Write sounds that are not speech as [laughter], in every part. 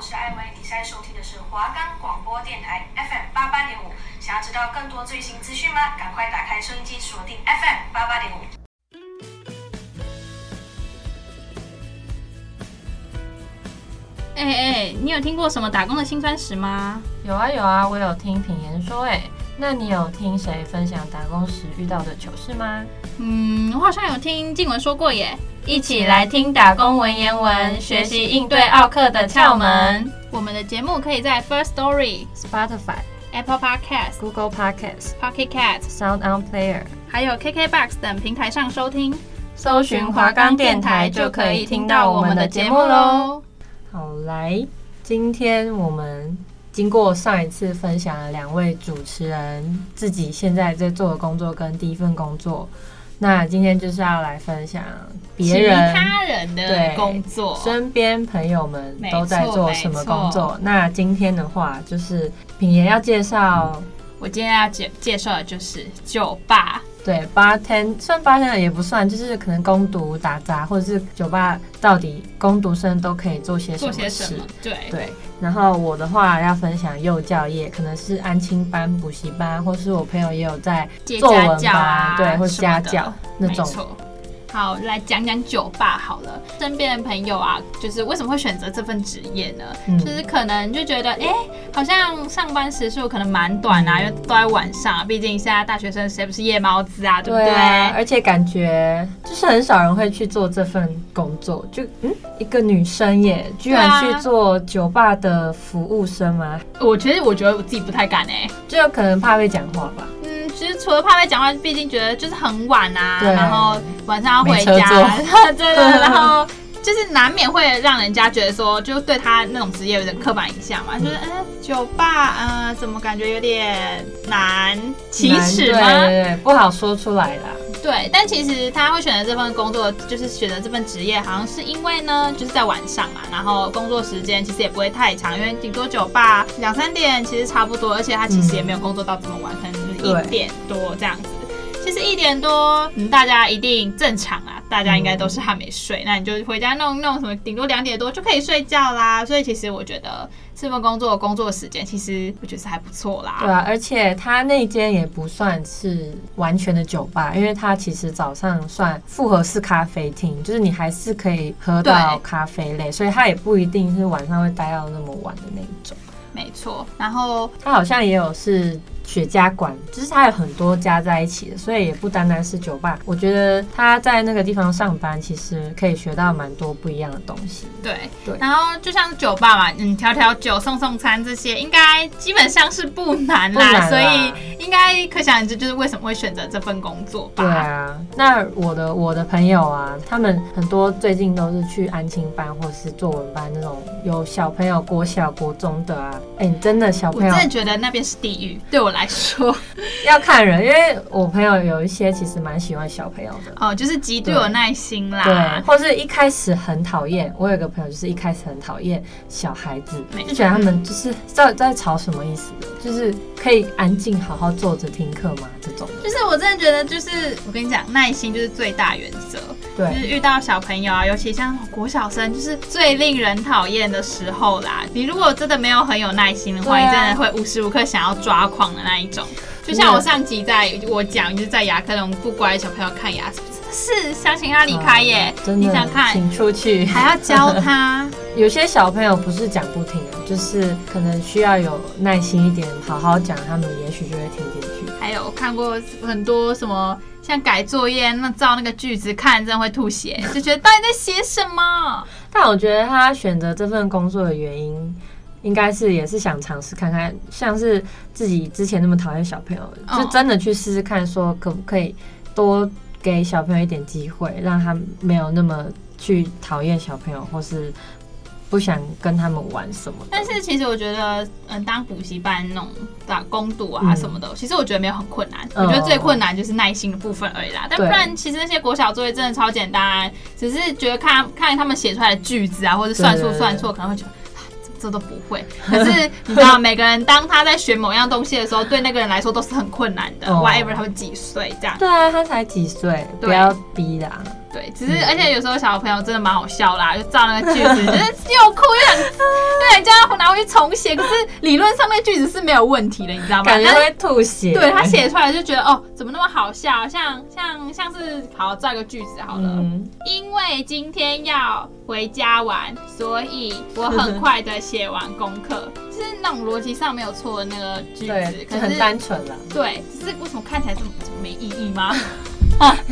我是艾薇，你现在收听的是华冈广播电台 FM 八八点五。想要知道更多最新资讯吗？赶快打开收音机，锁定 FM 八八点五。哎哎，你有听过什么打工的辛酸史吗？有啊有啊，我有听品言说哎。那你有听谁分享打工时遇到的糗事吗？嗯，我好像有听静文说过耶。一起来听打工文言文，学习应对奥克的窍门。我们的节目可以在 First Story、Spotify、Apple Podcast、Google Podcast、Pocket Cast、Sound On Player，还有 KKBox 等平台上收听。搜寻华冈电台就可以听到我们的节目喽。好，来，今天我们。经过上一次分享了两位主持人自己现在在做的工作跟第一份工作，那今天就是要来分享别人其他人的工作，身边朋友们都在做什么工作。那今天的话就是品言要介绍，我今天要介介绍的就是酒吧。对，bartender 算 bartender 也不算，就是可能攻读打杂，或者是酒吧到底攻读生都可以做些什么事？做些什么？对对。然后我的话要分享幼教业，可能是安亲班、补习班，或是我朋友也有在作文班，啊、对，或是家教那种。好，来讲讲酒吧好了。身边的朋友啊，就是为什么会选择这份职业呢？嗯、就是可能就觉得，哎、欸，好像上班时数可能蛮短啊，因为都在晚上。毕竟现在大学生谁不是夜猫子啊，对不对？而且感觉就是很少人会去做这份工作。就嗯，一个女生耶，居然去做酒吧的服务生吗？啊、我其实，我觉得我自己不太敢哎，就有可能怕被讲话吧。除了怕被讲话，毕竟觉得就是很晚啊，然后晚上要回家，[laughs] 对对，然后就是难免会让人家觉得说，就对他那种职业有点刻板印象嘛，就是嗯，酒吧，嗯，怎么感觉有点难启齿吗？对对对，不好说出来啦。对，但其实他会选择这份工作，就是选择这份职业，好像是因为呢，就是在晚上嘛，然后工作时间其实也不会太长，因为顶多酒吧两三点其实差不多，而且他其实也没有工作到这么晚，可能。一点多这样子，其实一点多，嗯，大家一定正常啊，大家应该都是还没睡，嗯、那你就回家弄弄什么，顶多两点多就可以睡觉啦。所以其实我觉得这份工作的工作时间，其实我觉得是还不错啦。对啊，而且他那间也不算是完全的酒吧，因为他其实早上算复合式咖啡厅，就是你还是可以喝到咖啡类，所以他也不一定是晚上会待到那么晚的那一种。没错，然后他好像也有是。雪茄馆就是它有很多加在一起的，所以也不单单是酒吧。我觉得他在那个地方上班，其实可以学到蛮多不一样的东西。对对，然后就像酒吧嘛，嗯，调调酒、送送餐这些，应该基本上是不难啦。难啦，所以应该可想而知，就是为什么会选择这份工作吧。对啊，那我的我的朋友啊，他们很多最近都是去安亲班或者是作文班那种有小朋友国小国中的啊。哎，你真的小朋友，我真的觉得那边是地狱，对我来。来说 [laughs] 要看人，因为我朋友有一些其实蛮喜欢小朋友的哦，就是极度有耐心啦，对，或是一开始很讨厌。我有个朋友就是一开始很讨厌小孩子，就觉得他们就是在在吵什么意思，就是可以安静好好坐着听课吗？这种就是我真的觉得，就是我跟你讲，耐心就是最大原则。对，就是遇到小朋友啊，尤其像国小生，就是最令人讨厌的时候啦。你如果真的没有很有耐心的话，啊、你真的会无时无刻想要抓狂的那一种。就像我上集在我讲，就是在牙科那种不乖小朋友看牙齿，是想请他离开耶。啊、真的，你想看，请出去，还要教他。[laughs] 有些小朋友不是讲不听啊，就是可能需要有耐心一点，好好讲，他们也许就会听进去。还有看过很多什么。像改作业，那照那个句子看，真的会吐血，[laughs] 就觉得到底在写什么？但我觉得他选择这份工作的原因，应该是也是想尝试看看，像是自己之前那么讨厌小朋友，就真的去试试看，说可不可以多给小朋友一点机会，让他没有那么去讨厌小朋友，或是。不想跟他们玩什么，但是其实我觉得，嗯，当补习班那种打工读啊什么的，嗯、其实我觉得没有很困难。嗯、我觉得最困难就是耐心的部分而已啦。哦、但不然，其实那些国小作业真的超简单，只是觉得看看他们写出来的句子啊，或者算数算错，可能会觉得这都不会。可是你知道，每个人当他在学某样东西的时候，对那个人来说都是很困难的。哦、whatever 他们几岁这样？对啊，他才几岁，不要逼啦。对，只是而且有时候小朋友真的蛮好笑啦，就照那个句子，就是又哭又想，对，还叫他拿回去重写。可是理论上面句子是没有问题的，你知道吗？感觉会吐血。对，他写出来就觉得哦，怎么那么好笑？像像像是好造一个句子好了，嗯、因为今天要回家玩，所以我很快的写完功课，就是那种逻辑上没有错的那个句子，可是很单纯了。对，只是为什么看起来这么没意义吗？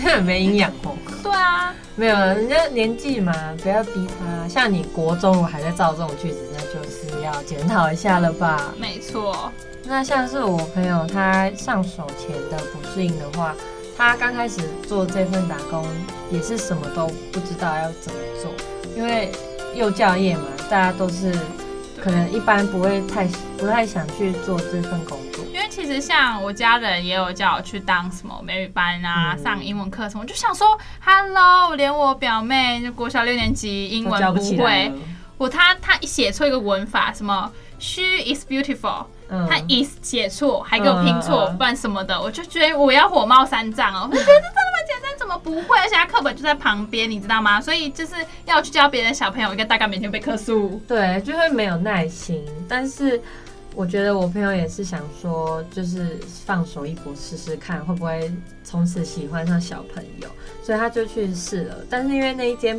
很 [laughs] 没营养哦。对啊，没有，人家年纪嘛，不要逼他。像你国中我还在造这种句子，那就是要检讨一下了吧？没错。那像是我朋友他上手前的不适应的话，他刚开始做这份打工也是什么都不知道要怎么做，因为幼教业嘛，大家都是可能一般不会太不太想去做这份工作。其实像我家人也有叫我去当什么美语班啊，嗯、上英文课什么，我就想说，Hello，连我表妹就国小六年级英文不会，我他他一写错一个文法，什么 She is beautiful，、嗯、他 is 写错，还给我拼错，然什么的，我就觉得我要火冒三丈哦，[laughs] 我觉得这这么简单，怎么不会？而且他课本就在旁边，你知道吗？所以就是要去教别人小朋友，应该大概每天背课数，对，就会没有耐心，但是。我觉得我朋友也是想说，就是放手一搏试试看，会不会从此喜欢上小朋友，所以他就去试了。但是因为那一间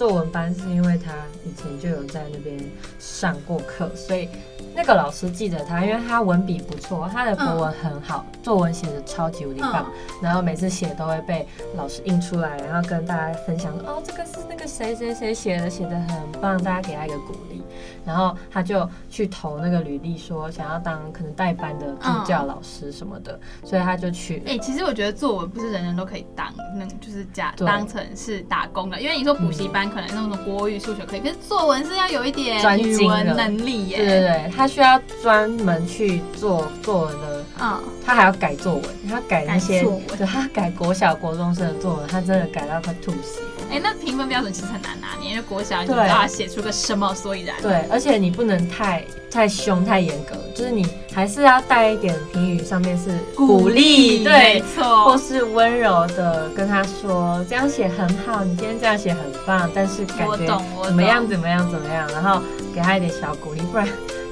作文班是因为他以前就有在那边上过课，所以那个老师记得他，因为他文笔不错，他的国文很好，嗯、作文写的超级无敌棒，嗯、然后每次写都会被老师印出来，然后跟大家分享说，哦，这个是那个谁谁谁写的，写的很棒，大家给他一个鼓励。然后他就去投那个履历，说想要当可能代班的助教老师什么的，嗯、所以他就去。哎、欸，其实我觉得作文不是人人都可以当，那就是假当成是打工的，因为你说补习班可能那种国语、数学可以，可是作文是要有一点语文能力耶。对对对，他需要专门去做作文的，嗯，他还要改作文，他改那些，对，他改国小国中生的作文，他真的改到快吐血。哎、欸，那评分标准其实很难拿捏，因为国小你都要写出个什么所以然。对，而且你不能太太凶、太严格，就是你还是要带一点评语，上面是鼓励，对，没错，或是温柔的跟他说这样写很好，你今天这样写很棒，但是感觉怎么样怎么样怎么样，然后给他一点小鼓励，不然。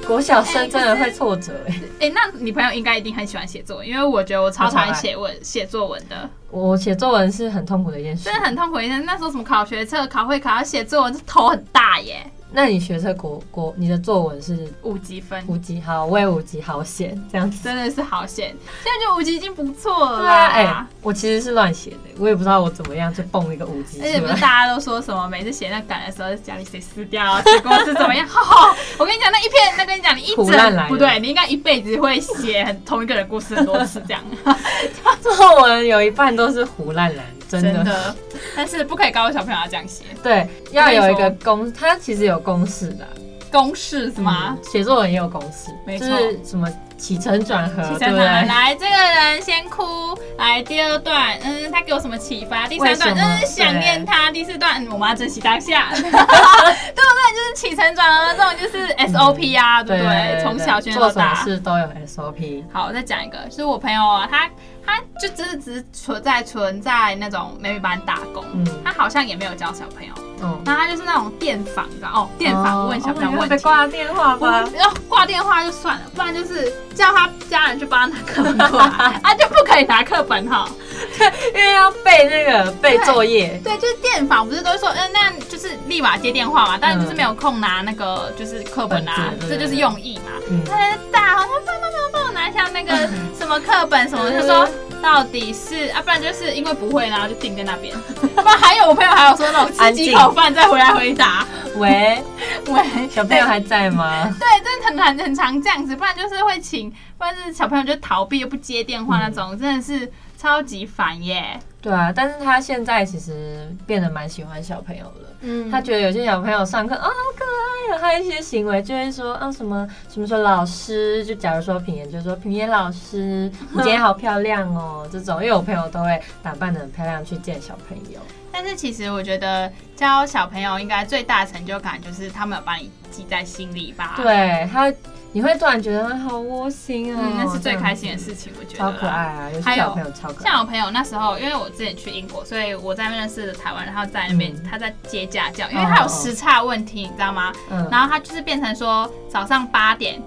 国小生真的会挫折哎、欸，哎、欸，那你朋友应该一定很喜欢写作文，因为我觉得我超讨厌写文写作文的。我写作文是很痛苦的一件事，真的很痛苦一件事。那时候什么考学测、考会考要写作文，这头很大耶。那你学测国国，你的作文是五级分？五级好，我也五级好险，这样子真的是好险。现在就五级已经不错了。对啊，哎、欸，我其实是乱写的，我也不知道我怎么样就蹦一个五级。而且不是大家都说什么，每次写那感的时候，家里谁撕掉啊，[laughs] 结果是怎么样？哈 [laughs] 哈，我跟你讲，那一篇，那跟你讲，你一整不对，你应该一辈子会写同一个人故事很多次这样。[laughs] 作文有一半都是胡乱来。真的，真的，但是不可以告诉小朋友要这样写。对，要有一个公，它其实有公式的。公式是吗？写、嗯、作文也有公式，没错错。什么起承转合？起承转合。来，这个人先哭。来，第二段，嗯，他给我什么启发？第三段，嗯，想念他。第四段，嗯，我们要珍惜当下。[laughs] 对不对？就是起承转合这种，就是 SOP 啊，嗯、对不对？从小学到大，做事都有 SOP。好，我再讲一个，就是我朋友啊，他。他就只是只是存在存在那种美语班打工，嗯，他好像也没有教小朋友，嗯，然后他就是那种电访的哦，电访问小朋友问题，挂电话吧，要挂电话就算了，不然就是叫他家人去帮他拿课本过来，[laughs] 啊就不可以拿课本哈，对，因为要背那个背作业，对，就是电访不是都说，嗯，那就是立马接电话嘛，但是就是没有空拿那个就是课本啊，这就是用意嘛，他在大好像帮帮帮帮我拿一下那个什么课本什么，就说。到底是啊，不然就是因为不会，然后就定在那边。不然还有我朋友还有说那种吃几口饭再回来回答。喂 [laughs] 喂，小朋友还在吗？对，真的很很很常这样子，不然就是会请，不然就是小朋友就逃避又不接电话那种，嗯、真的是超级烦耶。对啊，但是他现在其实变得蛮喜欢小朋友了。嗯，他觉得有些小朋友上课啊、哦、好可爱呀，他一些行为就会说啊什么什么说老师，就假如说品言就说品言老师，你今天好漂亮哦这种，因为我朋友都会打扮得很漂亮去见小朋友。但是其实我觉得教小朋友应该最大的成就感就是他们有把你记在心里吧？对他。你会突然觉得好窝心啊、那是最开心的事情，我觉得。超可爱啊！有小朋友超可爱。像我朋友那时候，因为我之前去英国，所以我在那边认识的台湾，然后在那边、嗯、他在接家教，因为他有时差问题，哦、你知道吗？嗯。然后他就是变成说早上八点。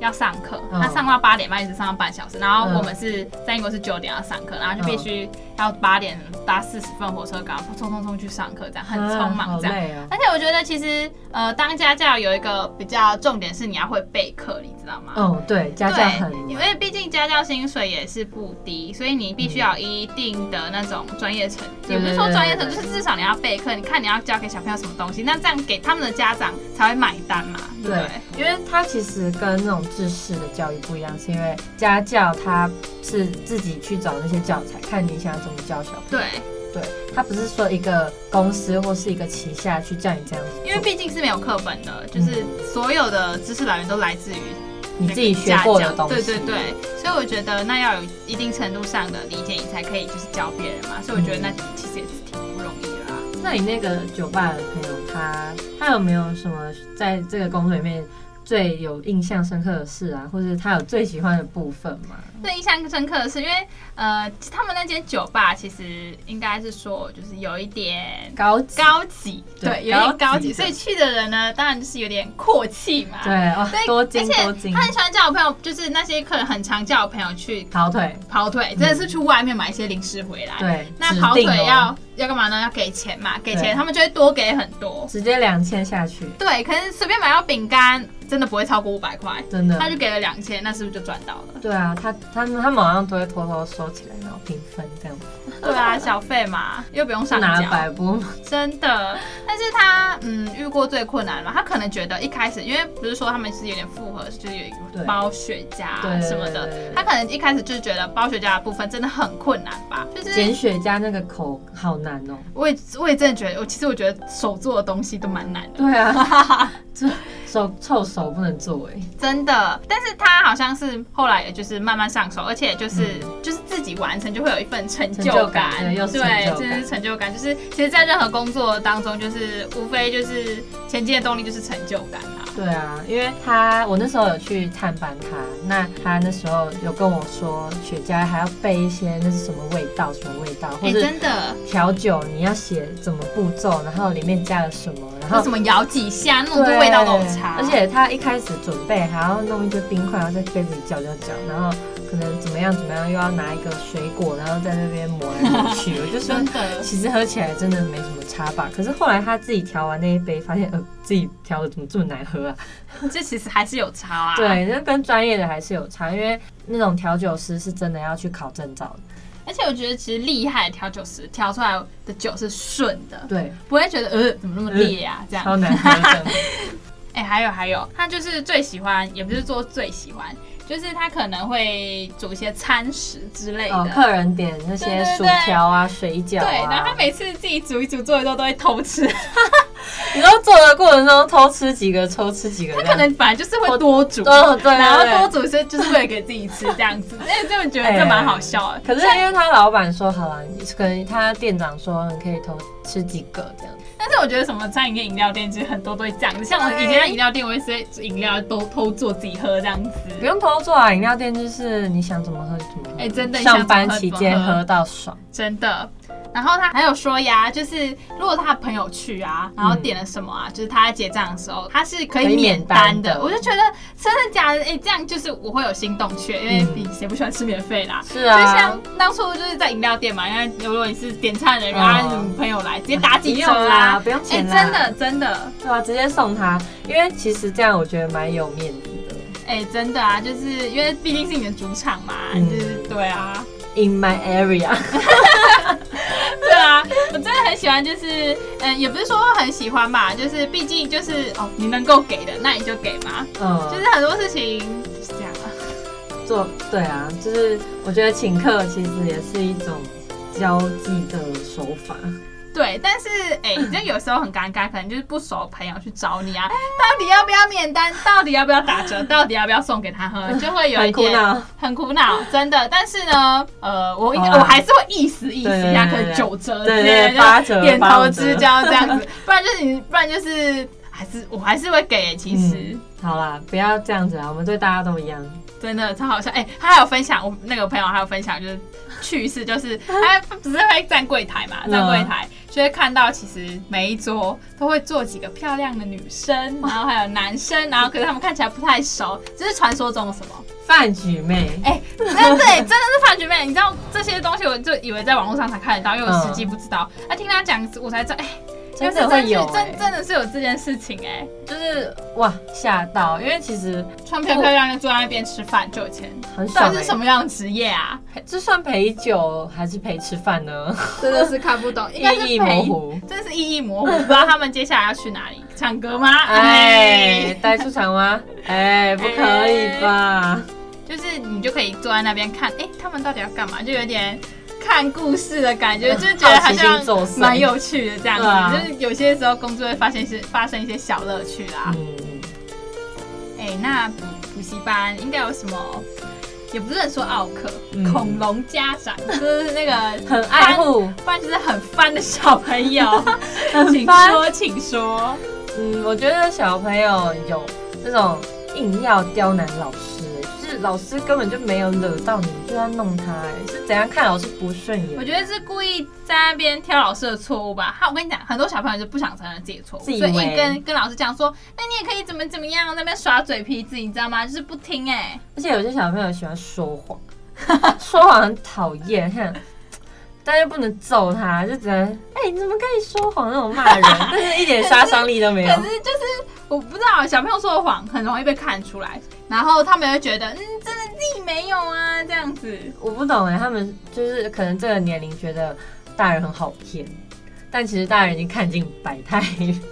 要上课，他上到八点半，一直上到半小时。然后我们是在英国是九点要上课，然后就必须要八点搭四十分火车，赶快匆匆匆去上课，这样很匆忙这样。而且我觉得其实呃当家教有一个比较重点是你要会备课，你知道吗？哦，对，家教很，因为毕竟家教薪水也是不低，所以你必须要有一定的那种专业程度，也不是说专业程度，就是至少你要备课。你看你要教给小朋友什么东西，那这样给他们的家长才会买单嘛，对？因为他其实跟那种制式的教育不一样，是因为家教他是自己去找那些教材，看你想要怎么教小朋友。对，对，他不是说一个公司或是一个旗下去叫你这样子。因为毕竟是没有课本的，就是所有的知识来源都来自于你自己学过的东西。对对对，所以我觉得那要有一定程度上的理解，你才可以就是教别人嘛。所以我觉得那其实也是挺不容易的啦。那你那个酒吧的朋友，他他有没有什么在这个工作里面？最有印象深刻的事啊，或者他有最喜欢的部分吗？最印象深刻的是，因为呃，他们那间酒吧其实应该是说，就是有一点高级高级，对，有点高级，所以去的人呢，当然就是有点阔气嘛。对，哦，多金多金。他很喜欢叫我朋友，就是那些客人很常叫我朋友去跑腿，跑腿，真的是去外面买一些零食回来。对，那跑腿要要干嘛呢？要给钱嘛，给钱他们就会多给很多，直接两千下去。对，可是随便买到饼干，真的不会超过五百块，真的。他就给了两千，那是不是就赚到了？对啊，他。他们他们好像都会偷偷收起来，然后平分这样子。对啊，小费嘛，又不用上交。拿白不？真的。但是他嗯遇过最困难嘛，他可能觉得一开始，因为不是说他们是有点复合，就是有一个包雪茄什么的，他可能一开始就是觉得包雪茄的部分真的很困难吧。就是剪雪茄那个口好难哦。我也我也真的觉得，我其实我觉得手做的东西都蛮难的。对啊，这 [laughs] 手臭手不能做哎，真的。但是他好像是后来也就是慢慢上手，而且就是、嗯、就是自己完成就会有一份成就感，对，就是成就感，就是其实，在任何工作当中，就是无非就是前进的动力就是成就感啊。对啊，因为他我那时候有去探班他，那他那时候有跟我说，雪茄还要备一些那是什么味道，什么味道，或者真的调酒你要写怎么步骤，然后里面加了什么，然后什么摇几下，那么多味道都差。而且他一开始准备还要弄一堆冰块，然后在杯子里搅搅搅，然后。可能怎么样怎么样，又要拿一个水果，然后在那边磨来磨去，我就说，其实喝起来真的没什么差吧。可是后来他自己调完那一杯，发现呃自己调的怎么这么难喝啊？[laughs] 这其实还是有差啊。对，那跟专业的还是有差，因为那种调酒师是真的要去考证照的。而且我觉得其实厉害的调酒师调出来的酒是顺的，对，不会觉得呃怎么那么烈啊、呃、这样。超难喝的。[laughs] 哎、欸，还有还有，他就是最喜欢，也不是说最喜欢。就是他可能会煮一些餐食之类的，哦、客人点那些薯条啊、对对对水饺啊。对，然后他每次自己煮一煮、做一做都会偷吃。你说做的过程中偷吃几个、偷吃几个？他可能本来就是会多煮，对，然后多煮是就是为了给自己吃这样子。哎，这么觉得这蛮好笑的。欸、可是因为他老板说好了，可能他店长说你可以偷吃几个这样子。但是我觉得什么餐饮跟饮料店其实很多都会这样子，像我以前在饮料店，我也是饮料都偷做自己喝这样子。不用偷做啊，饮料店就是你想怎么喝就怎么喝。哎、欸，真的，上班期间喝到爽，真的。然后他还有说呀，就是如果他的朋友去啊，然后点了什么啊，嗯、就是他在结账的时候，他是可以免单的。我就觉得真的假的？哎、欸，这样就是我会有心动去，因为比谁不喜欢吃免费啦。是啊。就像当初就是在饮料店嘛，因为如果你是点餐的人，然后你朋友来，直接打几折啦，不用钱啦。哎、欸，真的真的，对啊，直接送他，因为其实这样我觉得蛮有面子的。哎、欸，真的啊，就是因为毕竟是你的主场嘛，嗯、就是对啊。In my area。[laughs] 我真的很喜欢，就是嗯，也不是说很喜欢吧，就是毕竟就是哦，你能够给的，那你就给嘛。嗯，就是很多事情就是这样啊。做对啊，就是我觉得请客其实也是一种交际的手法。对，但是哎，这、欸、有时候很尴尬，可能就是不熟朋友去找你啊，到底要不要免单？到底要不要打折？[laughs] 到底要不要送给他喝？就会有一点很苦恼，真的。但是呢，呃，我我还是会意思意思一下，可能九折之类的，八折，点头之交这样子。不然就是你，不然就是还是我还是会给、欸。其实、嗯、好啦，不要这样子啊，我们对大家都一样。真的超好笑哎、欸！他还有分享，我那个朋友还有分享，就是趣事，就是 [laughs] 他不是会站柜台嘛，站柜台就会看到，其实每一桌都会坐几个漂亮的女生，[laughs] 然后还有男生，然后可是他们看起来不太熟，这是传说中的什么饭局妹？哎、欸，真的对，真的是饭局妹。你知道这些东西，我就以为在网络上才看得到，因为我实际不知道。那、嗯啊、听他讲，我才知道，哎、欸。真的会有，真真的是有这件事情哎，就是哇吓到，因为其实穿漂漂亮亮坐在那边吃饭就有钱，很爽。这是什么样的职业啊？这算陪酒还是陪吃饭呢？真的是看不懂，[laughs] 意义模糊，真是意义模糊，不知道他们接下来要去哪里唱歌吗？哎，带出场吗？[laughs] 哎，不可以吧？就是你就可以坐在那边看，哎，他们到底要干嘛？就有点。看故事的感觉，就是觉得好像蛮有趣的这样子，啊、就是有些时候工作会发现是发生一些小乐趣啦。嗯，哎、欸，那补补习班应该有什么？也不是很说奥克，嗯、恐龙家长就是那个 [laughs] 很爱护，不然就是很翻的小朋友。[laughs] 请说，请说。嗯，我觉得小朋友有这种硬要刁难老师。老师根本就没有惹到你，就要弄他，哎，是怎样看老师不顺眼？我觉得是故意在那边挑老师的错误吧。哈，我跟你讲，很多小朋友就不想承认自己的错误，所以一跟跟老师讲说，那你也可以怎么怎么样，在那边耍嘴皮子，你知道吗？就是不听哎。而且有些小朋友喜欢说谎，[laughs] 说谎很讨厌，哼，但又不能揍他，就只能哎、欸，你怎么可以说谎那种骂人，[laughs] 但是一点杀伤力都没有。可是就是。我不知道小朋友说的谎很容易被看出来，然后他们会觉得，嗯，真的自己没有啊，这样子。我不懂哎，他们就是可能这个年龄觉得大人很好骗，但其实大人已经看尽百态。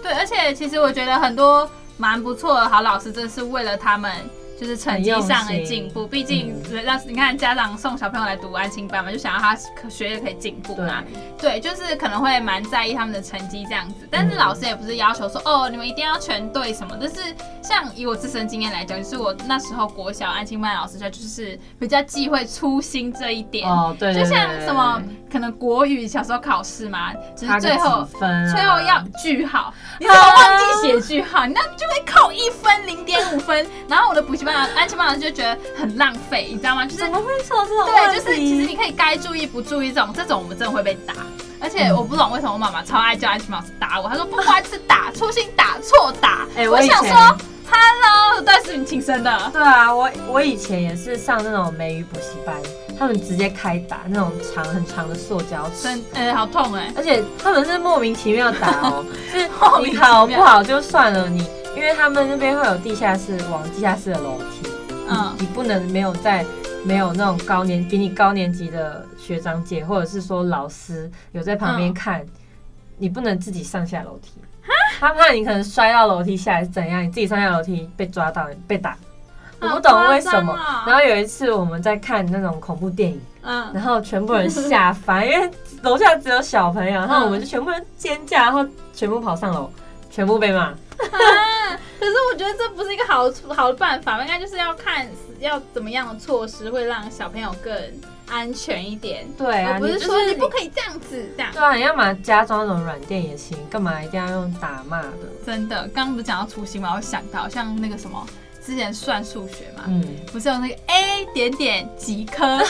对，而且其实我觉得很多蛮不错的好老师，真的是为了他们。就是成绩上的进步，毕竟让你看家长送小朋友来读安心班嘛，就想要他学业可以进步嘛。对，就是可能会蛮在意他们的成绩这样子。但是老师也不是要求说哦，你们一定要全对什么。但是像以我自身经验来讲，就是我那时候国小安心班老师他就是比较忌讳粗心这一点。哦，对。就像什么可能国语小时候考试嘛，只是最后最后要句号，你怎么忘记写句号，你那就会扣一分零点五分。然后我的补习。安亲班老师就觉得很浪费，你知道吗？就是怎么会错这种？对，就是其实你可以该注意不注意这种，这种我们真的会被打。而且我不懂为什么我妈妈超爱叫安亲班老师打我，她说不管是打粗心打错打。哎，我想说，Hello，对，是你亲生的。对啊，我我以前也是上那种美语补习班，他们直接开打那种长很长的塑胶尺，哎，好痛哎！而且他们是莫名其妙打哦，[laughs] 是你考不好就算了你。因为他们那边会有地下室，往地下室的楼梯，嗯，你不能没有在没有那种高年比你高年级的学长姐，或者是说老师有在旁边看，嗯、你不能自己上下楼梯，他怕你可能摔到楼梯下来是怎样，你自己上下楼梯被抓到被打，我不懂为什么。哦、然后有一次我们在看那种恐怖电影，嗯，然后全部人吓翻，因为楼下只有小朋友，然后我们就全部人尖叫，然后全部跑上楼，全部被骂。啊！可是我觉得这不是一个好好的办法，应该就是要看要怎么样的措施会让小朋友更安全一点。对啊，不是说你不可以这样子这样。对啊，你要么加装那种软垫也行，干嘛一定要用打骂的？真的，刚刚不是讲到粗心吗？我想到像那个什么，之前算数学嘛，嗯，不是有那个 a 点点几颗。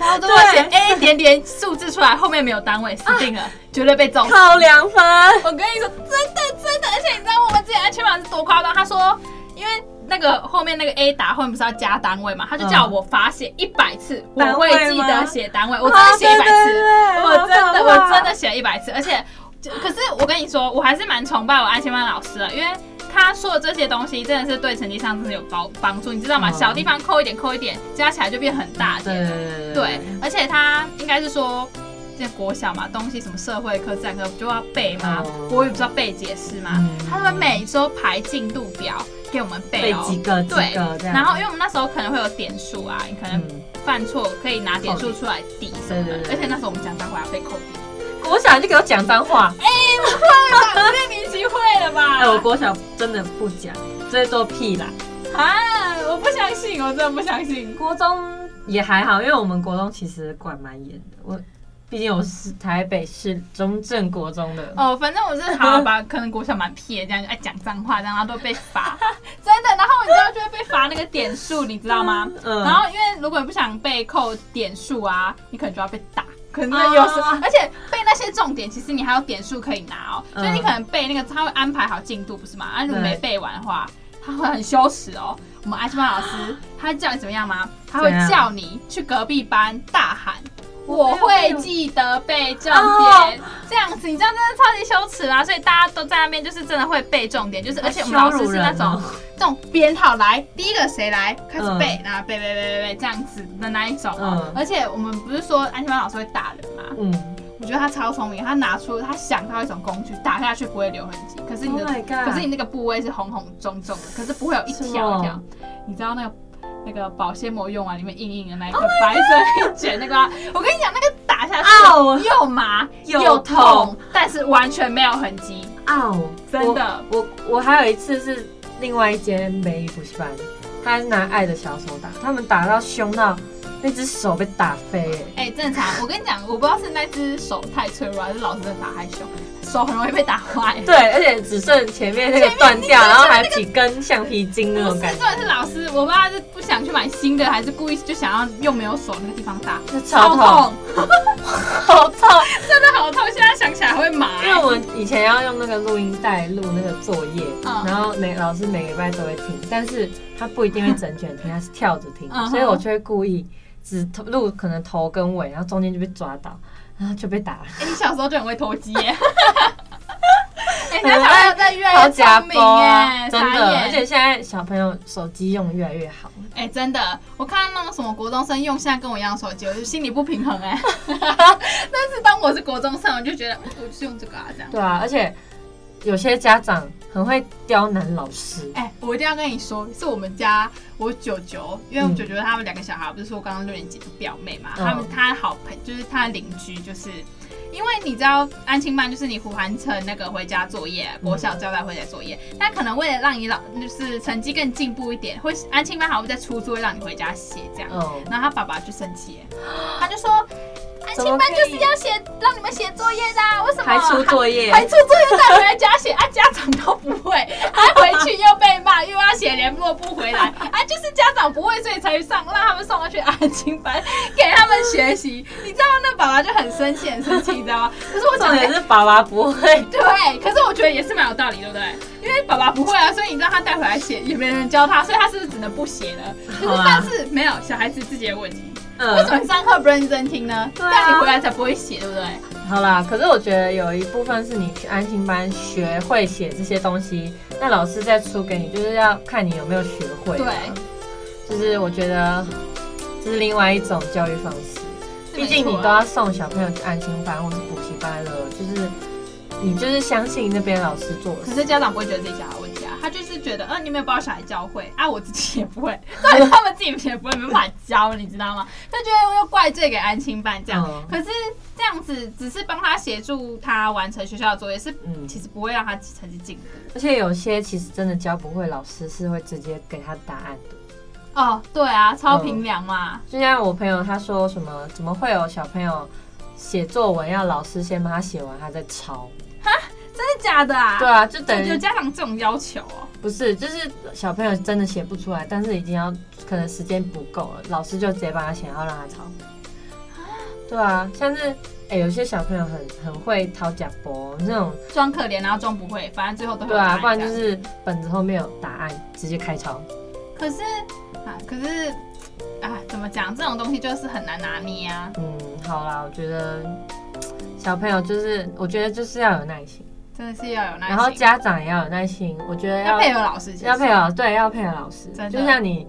然后都会写 A 点点数字出来，后面没有单位，死定了，绝对被揍。扣两分。我跟你说，真的真的，而且你知道我们之前安亲班是多夸张？他说，因为那个后面那个 A 答后面不是要加单位嘛，他就叫我罚写一百次，我会记得写单位，我真的写一百次，我真的我真的写了一百次，而且，可是我跟你说，我还是蛮崇拜我安亲班老师的，因为。他说的这些东西真的是对成绩上真的有帮帮助，你知道吗？小地方扣一点扣一点，加起来就变很大点。对，对，而且他应该是说，这国小嘛，东西什么社会课、自然科不就要背吗？国语不是要背解释吗？他们每周排进度表给我们背哦，几个对，然后因为我们那时候可能会有点数啊，你可能犯错可以拿点数出来抵什么的，而且那时候我们讲脏话要被扣点。国小就给我讲脏话。[laughs] 哎、欸，不会吧？五六年级会了吧？[laughs] 哎、欸，我国小真的不讲，最多屁啦。啊，我不相信，我真的不相信。国中也还好，因为我们国中其实管蛮严的。我。毕竟我是台北市中正国中的哦，反正我是好吧，[laughs] 可能国小蛮屁的，这样就爱讲脏话，然后都被罚，真的。然后你知道就会被罚那个点数，你知道吗？嗯。然后因为如果你不想被扣点数啊，你可能就要被打。可能有而且背那些重点，其实你还有点数可以拿哦。所以你可能背那个，他会安排好进度，不是吗？啊，如果没背完的话，他会很羞耻哦。我们安亲班老师，他叫你怎么样吗？他会叫你去隔壁班大喊。我会记得背重点，哦、这样子，你这样真的超级羞耻啦！所以大家都在那边，就是真的会背重点，就是而且我们老师是那种这种编号来，第一个谁来开始背，嗯、然后背背背背背这样子的那一种而且我们不是说安全班老师会打人吗？嗯，我觉得他超聪明，他拿出他想到一种工具，打下去不会留痕迹，可是你的，oh、可是你那个部位是红红肿肿的，可是不会有一条一条，你知道那个？那个保鲜膜用完，里面硬硬的那一个白色一卷那个，我跟你讲，那个打下去又麻又痛，但是完全没有痕迹。哦，真的。我我还有一次是另外一间美语补习班，他是拿爱的小手打，他们打到凶到那只手被打飞。哎，正常。我跟你讲，我不知道是那只手太脆弱，还是老师在打太凶。手很容易被打坏，[laughs] 对，而且只剩前面那个断掉，然后还有几根橡皮筋那种感觉。不是，是老师，我不知道是不想去买新的，还是故意就想要用没有手那个地方打，超痛，[laughs] 好痛，[laughs] 真的好痛，现在想起来会麻。因为我们以前要用那个录音带录那个作业，然后每老师每个礼拜都会听，但是他不一定会整卷听，他是跳着听，所以我就会故意只录可能头跟尾，然后中间就被抓到。然后就被打了。哎，你小时候就很会偷鸡耶！[laughs] 哎，你小朋友在越来越聪明耶，真的。而且现在小朋友手机用的越来越好。哎，真的，我看到那种什么国中生用现在跟我一样手机，我就心里不平衡哎。[laughs] [laughs] 但是当我是国中生，我就觉得我就是用这个啊，这样。对啊，而且有些家长。很会刁难老师，哎、欸，我一定要跟你说，是我们家我舅舅，因为我舅舅他们两个小孩，不是说刚刚六年级的表妹嘛，嗯、他们他好朋就是他的邻居，就是因为你知道安亲班就是你完成那个回家作业，国小交代回家作业，那、嗯、可能为了让你老就是成绩更进步一点，会安亲班好会再出作业让你回家写这样，嗯、然后他爸爸就生气，[gasps] 他就说。安亲班就是要写，让你们写作业的、啊，为什么还出作业？还出作业带回来家写啊？家长都不会，还回去又被骂，又要写联络簿回来 [laughs] 啊！就是家长不会，所以才上，让他们送他去安亲班给他们学习。你知道那爸爸就很生气，很生气，你知道吗？[laughs] 可是我讲的是爸爸不会，对，可是我觉得也是蛮有道理，对不对？因为爸爸不会啊，所以你让他带回来写，也没人教他，所以他是不是只能不写了？可是但是没有小孩子自己的问题。嗯、为什么你上课不认真听呢？这样、啊、你回来才不会写，对不对？好啦，可是我觉得有一部分是你去安心班学会写这些东西，那老师再出给你，就是要看你有没有学会。对，就是我觉得这是另外一种教育方式。毕竟你都要送小朋友去安心班或是补习班了，就是你就是相信那边老师做的。可是家长不会觉得自己小孩问题啊，他就是觉得，嗯，你没有把我小孩教会啊，我自己也不会，[laughs] 所以他们自己也不会没办法教，你知道吗？他觉得我又怪罪给安亲班这样，嗯、可是这样子只是帮他协助他完成学校的作业，是其实不会让他成绩进步。而且有些其实真的教不会，老师是会直接给他答案的。哦，对啊，超平凉嘛、嗯。就像我朋友他说什么，怎么会有小朋友写作文要老师先帮他写完，他再抄？哈？真的假的啊？对啊，就等于有家长这种要求哦。不是，就是小朋友真的写不出来，但是已经要可能时间不够了，老师就直接帮他写，然后让他抄。对啊，像是哎、欸，有些小朋友很很会掏假包那种，装可怜然后装不会，反正最后都会对啊，不然就是本子后面有答案，直接开抄。可是啊，可是啊，怎么讲？这种东西就是很难拿捏啊。嗯，好啦，我觉得小朋友就是，我觉得就是要有耐心。真的是要有耐心，然后家长也要有耐心。我觉得要，要配合老师，要配合，对，要配合老师。就像你，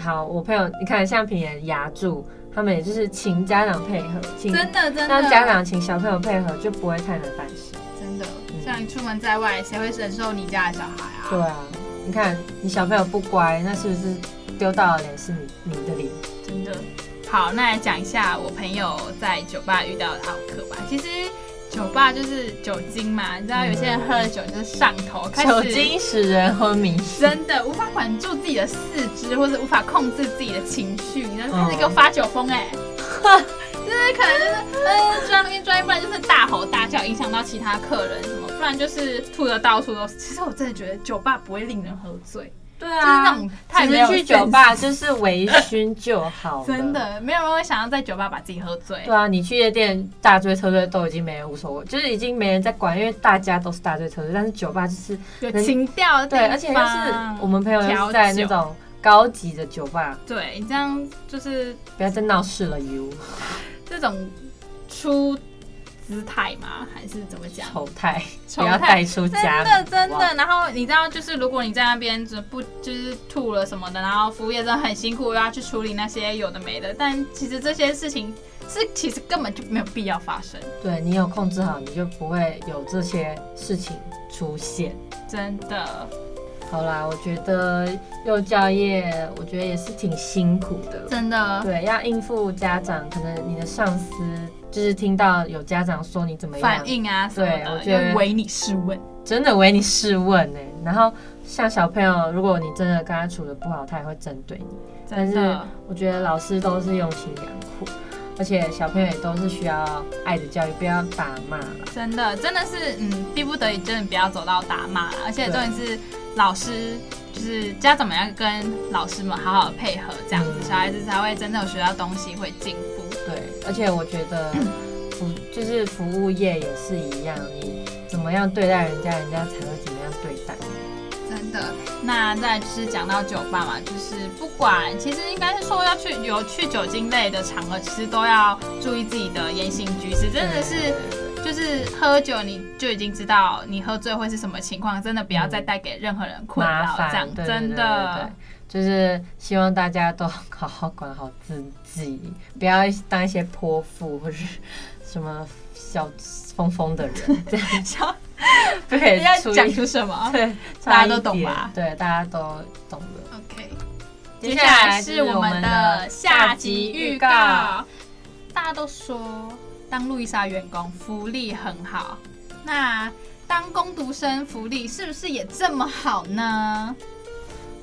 好，我朋友，你看像平言、牙柱，他们也就是请家长配合，请真的真的让家长请小朋友配合，就不会太难办事。真的，像你出门在外，谁会忍受你家的小孩啊？对啊，你看你小朋友不乖，那是不是丢到的脸是你你的脸？真的。好，那来讲一下我朋友在酒吧遇到的奥客吧。其实。酒吧就是酒精嘛，你知道有些人喝了酒就是上头，开始酒精使人昏迷，真的无法管住自己的四肢，或者无法控制自己的情绪，你知道开始给我发酒疯哎、欸，[laughs] 就是可能就是嗯专一专一，不然就是大吼大叫，影响到其他客人什么，不然就是吐的到处都是。其实我真的觉得酒吧不会令人喝醉。对啊，就是那种太其实去酒吧就是微醺就好。真的，没有人会想要在酒吧把自己喝醉。对啊，你去夜店大醉特醉都已经没人无所谓，就是已经没人在管，因为大家都是大醉特醉。但是酒吧就是有情调，对，而且就是我们朋友是在那种高级的酒吧。对，你这样就是不要再闹事了，you。这种出。姿态吗？还是怎么讲？丑态，不要带出家。真的真的。然后你知道，就是如果你在那边就不就是吐了什么的，然后服务业真的很辛苦，又要去处理那些有的没的。但其实这些事情是其实根本就没有必要发生。对，你有控制好，你就不会有这些事情出现。真的。好啦，我觉得幼教业，我觉得也是挺辛苦的。真的。对，要应付家长，可能你的上司。就是听到有家长说你怎么样反应啊，对，我觉得唯你是问，真的唯你是问呢。然后像小朋友，如果你真的跟他处的不好，他也会针对你。但是我觉得老师都是用心良苦，而且小朋友也都是需要爱的教育，不要打骂了。真的，真的是，嗯，逼不得已，真的不要走到打骂了。而且重点是老师，就是家长们要跟老师们好好的配合，这样子小孩子才会真正学到东西，会进步。对，而且我觉得服 [clears throat] 就是服务业也是一样，你怎么样对待人家，人家才会怎么样对待你。真的，那再就是讲到酒吧嘛，就是不管其实应该是说要去有去酒精类的场合，其实都要注意自己的言行举止。真的是，就是喝酒你就已经知道你喝醉会是什么情况，真的不要再带给任何人困扰，这样对真的。就是希望大家都好好管好自己，不要当一些泼妇或者什么小疯疯的人，这样不可以要讲出什么？对，大家都懂吧？对，大家都懂的。OK，接下来是我们的下集预告。大家都说当路易莎员工福利很好，那当工读生福利是不是也这么好呢？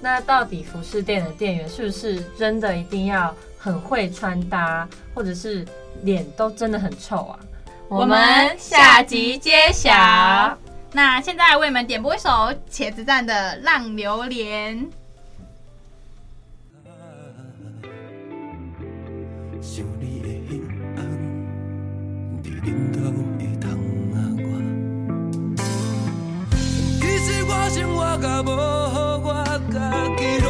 那到底服饰店的店员是不是真的一定要很会穿搭，或者是脸都真的很臭啊？我们下集揭晓。那现在为你们点播一首茄子蛋的《浪流连》。girl, get